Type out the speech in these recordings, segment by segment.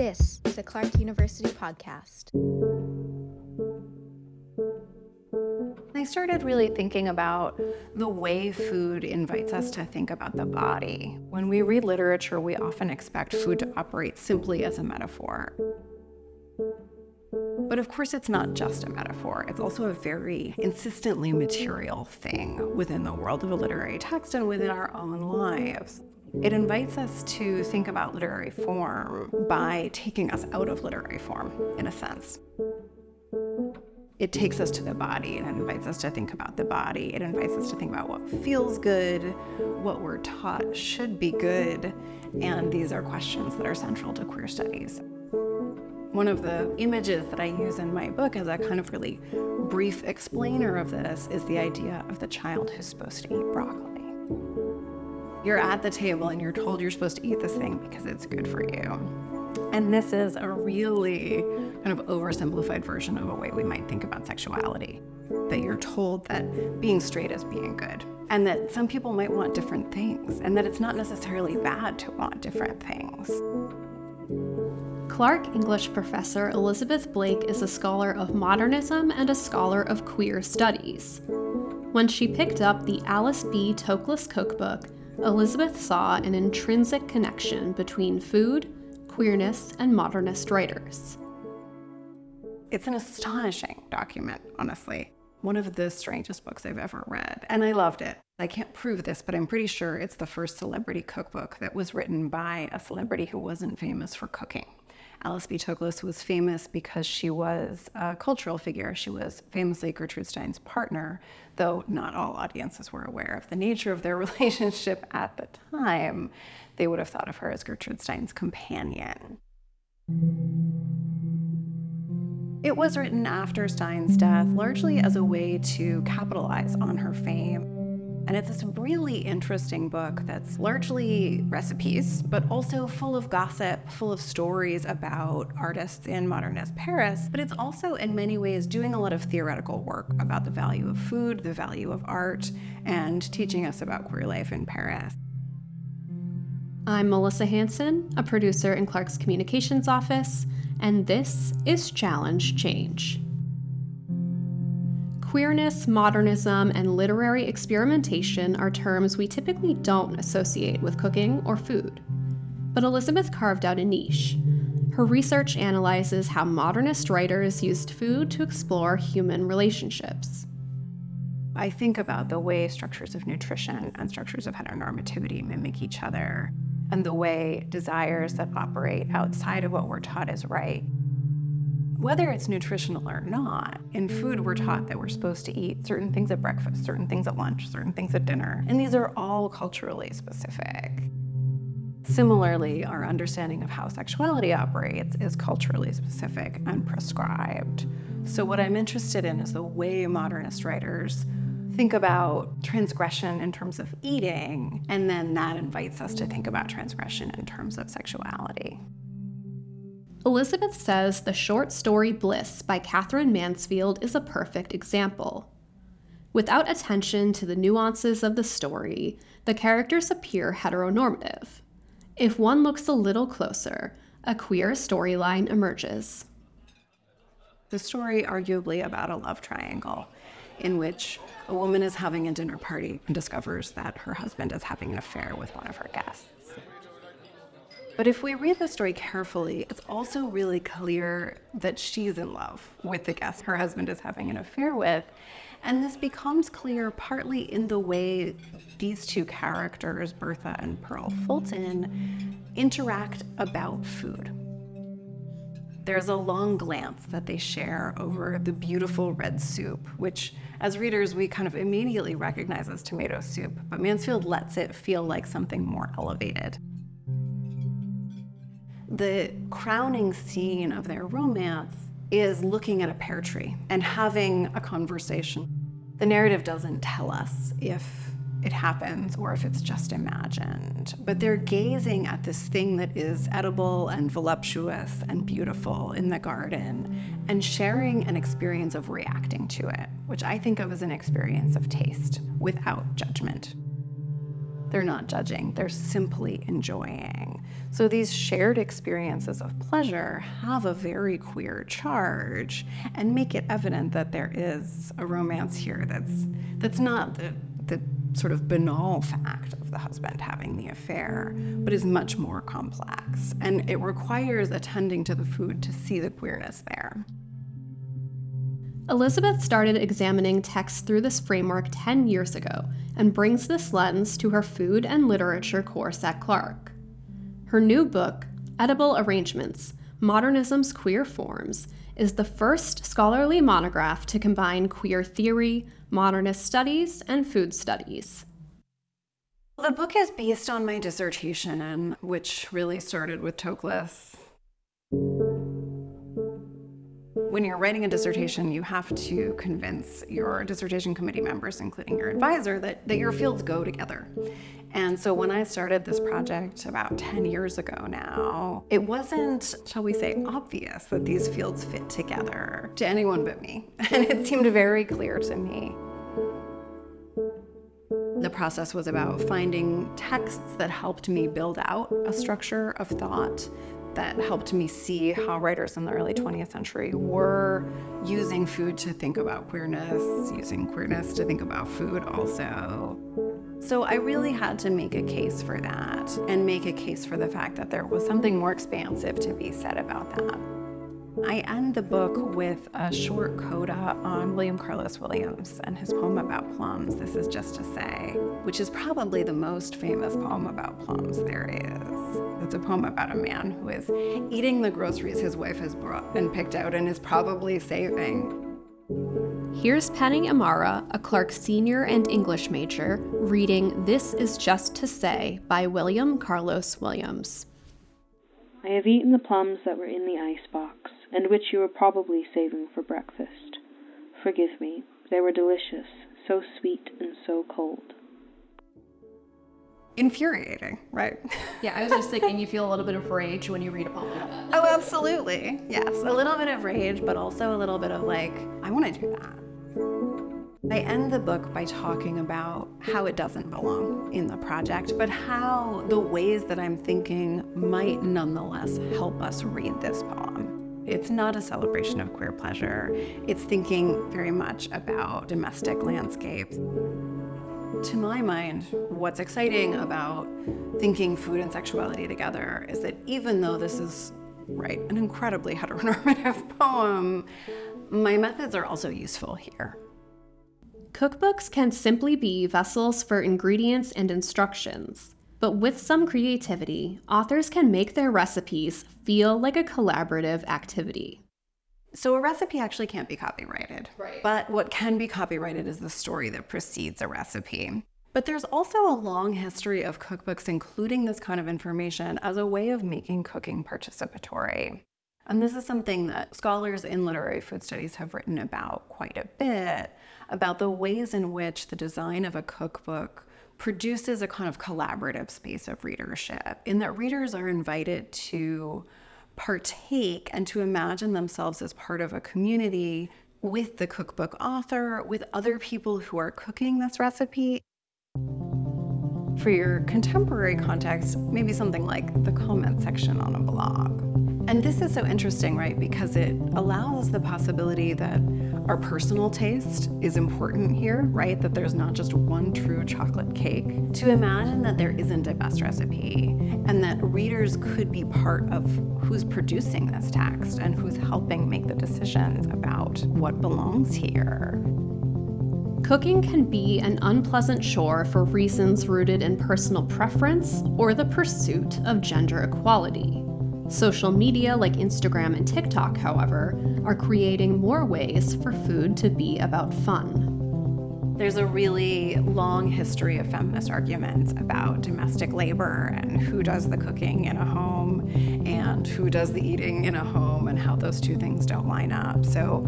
This is a Clark University podcast. I started really thinking about the way food invites us to think about the body. When we read literature, we often expect food to operate simply as a metaphor. But of course, it's not just a metaphor, it's also a very insistently material thing within the world of a literary text and within our own lives. It invites us to think about literary form by taking us out of literary form, in a sense. It takes us to the body and invites us to think about the body. It invites us to think about what feels good, what we're taught should be good, and these are questions that are central to queer studies. One of the images that I use in my book as a kind of really brief explainer of this is the idea of the child who's supposed to eat broccoli. You're at the table and you're told you're supposed to eat this thing because it's good for you. And this is a really kind of oversimplified version of a way we might think about sexuality. That you're told that being straight is being good, and that some people might want different things, and that it's not necessarily bad to want different things. Clark English professor Elizabeth Blake is a scholar of modernism and a scholar of queer studies. When she picked up the Alice B. Toklas cookbook, Elizabeth saw an intrinsic connection between food, queerness, and modernist writers. It's an astonishing document, honestly. One of the strangest books I've ever read, and I loved it. I can't prove this, but I'm pretty sure it's the first celebrity cookbook that was written by a celebrity who wasn't famous for cooking. Alice B. Toklas was famous because she was a cultural figure. She was famously Gertrude Stein's partner, though not all audiences were aware of the nature of their relationship at the time. They would have thought of her as Gertrude Stein's companion. It was written after Stein's death, largely as a way to capitalize on her fame. And it's this really interesting book that's largely recipes, but also full of gossip, full of stories about artists in modernist Paris. But it's also, in many ways, doing a lot of theoretical work about the value of food, the value of art, and teaching us about queer life in Paris. I'm Melissa Hanson, a producer in Clark's communications office, and this is Challenge Change. Queerness, modernism, and literary experimentation are terms we typically don't associate with cooking or food. But Elizabeth carved out a niche. Her research analyzes how modernist writers used food to explore human relationships. I think about the way structures of nutrition and structures of heteronormativity mimic each other, and the way desires that operate outside of what we're taught is right whether it's nutritional or not, in food, we're taught that we're supposed to eat certain things at breakfast, certain things at lunch, certain things at dinner. And these are all culturally specific. Similarly, our understanding of how sexuality operates is culturally specific and prescribed. So, what I'm interested in is the way modernist writers think about transgression in terms of eating, and then that invites us to think about transgression in terms of sexuality. Elizabeth says the short story Bliss by Katherine Mansfield is a perfect example. Without attention to the nuances of the story, the characters appear heteronormative. If one looks a little closer, a queer storyline emerges. The story, arguably, about a love triangle in which a woman is having a dinner party and discovers that her husband is having an affair with one of her guests. But if we read the story carefully, it's also really clear that she's in love with the guest her husband is having an affair with. And this becomes clear partly in the way these two characters, Bertha and Pearl Fulton, interact about food. There's a long glance that they share over the beautiful red soup, which, as readers, we kind of immediately recognize as tomato soup, but Mansfield lets it feel like something more elevated the crowning scene of their romance is looking at a pear tree and having a conversation. The narrative doesn't tell us if it happens or if it's just imagined, but they're gazing at this thing that is edible and voluptuous and beautiful in the garden and sharing an experience of reacting to it, which I think of as an experience of taste without judgment. They're not judging, they're simply enjoying. So these shared experiences of pleasure have a very queer charge and make it evident that there is a romance here that's that's not the the sort of banal fact of the husband having the affair, but is much more complex. And it requires attending to the food to see the queerness there. Elizabeth started examining texts through this framework 10 years ago and brings this lens to her food and literature course at Clark. Her new book, Edible Arrangements Modernism's Queer Forms, is the first scholarly monograph to combine queer theory, modernist studies, and food studies. The book is based on my dissertation, which really started with Toklas. When you're writing a dissertation, you have to convince your dissertation committee members, including your advisor, that, that your fields go together. And so when I started this project about 10 years ago now, it wasn't, shall we say, obvious that these fields fit together to anyone but me. And it seemed very clear to me. The process was about finding texts that helped me build out a structure of thought that helped me see how writers in the early 20th century were using food to think about queerness, using queerness to think about food also. So I really had to make a case for that and make a case for the fact that there was something more expansive to be said about that. I end the book with a short coda on William Carlos Williams and his poem about plums, This Is Just to Say, which is probably the most famous poem about plums there is. It's a poem about a man who is eating the groceries his wife has brought and picked out and is probably saving. Here's Penny Amara, a Clark senior and English major, reading This Is Just to Say by William Carlos Williams. I have eaten the plums that were in the icebox and which you were probably saving for breakfast. Forgive me, they were delicious, so sweet and so cold. Infuriating, right? Yeah, I was just thinking you feel a little bit of rage when you read a poem. Oh, absolutely. Yes, a little bit of rage, but also a little bit of like, I want to do that. I end the book by talking about how it doesn't belong in the project, but how the ways that I'm thinking might nonetheless help us read this poem. It's not a celebration of queer pleasure. It's thinking very much about domestic landscapes. To my mind, what's exciting about thinking food and sexuality together is that even though this is, right, an incredibly heteronormative poem, my methods are also useful here. Cookbooks can simply be vessels for ingredients and instructions. But with some creativity, authors can make their recipes feel like a collaborative activity. So a recipe actually can't be copyrighted. Right. But what can be copyrighted is the story that precedes a recipe. But there's also a long history of cookbooks including this kind of information as a way of making cooking participatory. And this is something that scholars in literary food studies have written about quite a bit about the ways in which the design of a cookbook produces a kind of collaborative space of readership, in that readers are invited to partake and to imagine themselves as part of a community with the cookbook author, with other people who are cooking this recipe. For your contemporary context, maybe something like the comment section on a blog. And this is so interesting, right? Because it allows the possibility that our personal taste is important here, right? That there's not just one true chocolate cake. To imagine that there isn't a best recipe and that readers could be part of who's producing this text and who's helping make the decisions about what belongs here. Cooking can be an unpleasant chore for reasons rooted in personal preference or the pursuit of gender equality. Social media like Instagram and TikTok, however, are creating more ways for food to be about fun. There's a really long history of feminist arguments about domestic labor and who does the cooking in a home and who does the eating in a home and how those two things don't line up. So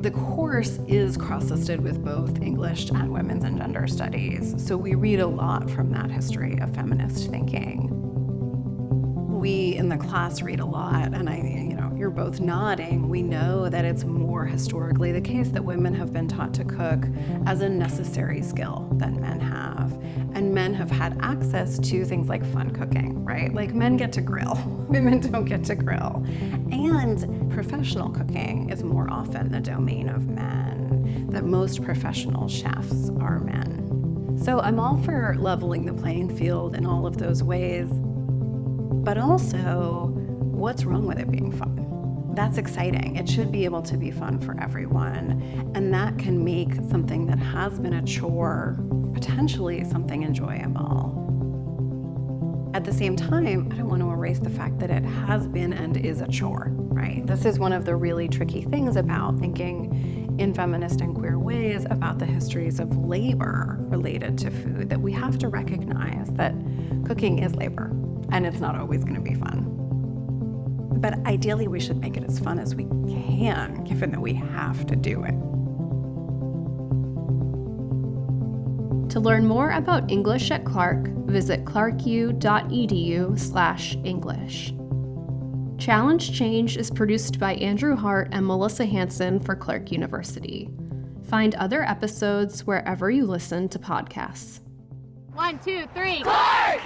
the course is cross listed with both English and women's and gender studies. So we read a lot from that history of feminist thinking we in the class read a lot, and I, you know, you're both nodding. We know that it's more historically the case that women have been taught to cook as a necessary skill than men have. And men have had access to things like fun cooking, right? Like men get to grill, women don't get to grill. And professional cooking is more often the domain of men, that most professional chefs are men. So I'm all for leveling the playing field in all of those ways, but also, what's wrong with it being fun? that's exciting. It should be able to be fun for everyone. And that can make something that has been a chore potentially something enjoyable. At the same time, I don't want to erase the fact that it has been and is a chore, right? This is one of the really tricky things about thinking in feminist and queer ways about the histories of labor related to food, that we have to recognize that cooking is labor and it's not always going to be fun. But ideally, we should make it as fun as we can, given that we have to do it. To learn more about English at Clark, visit clarku.edu/english. Challenge Change is produced by Andrew Hart and Melissa Hanson for Clark University. Find other episodes wherever you listen to podcasts. One, two, three. Clark!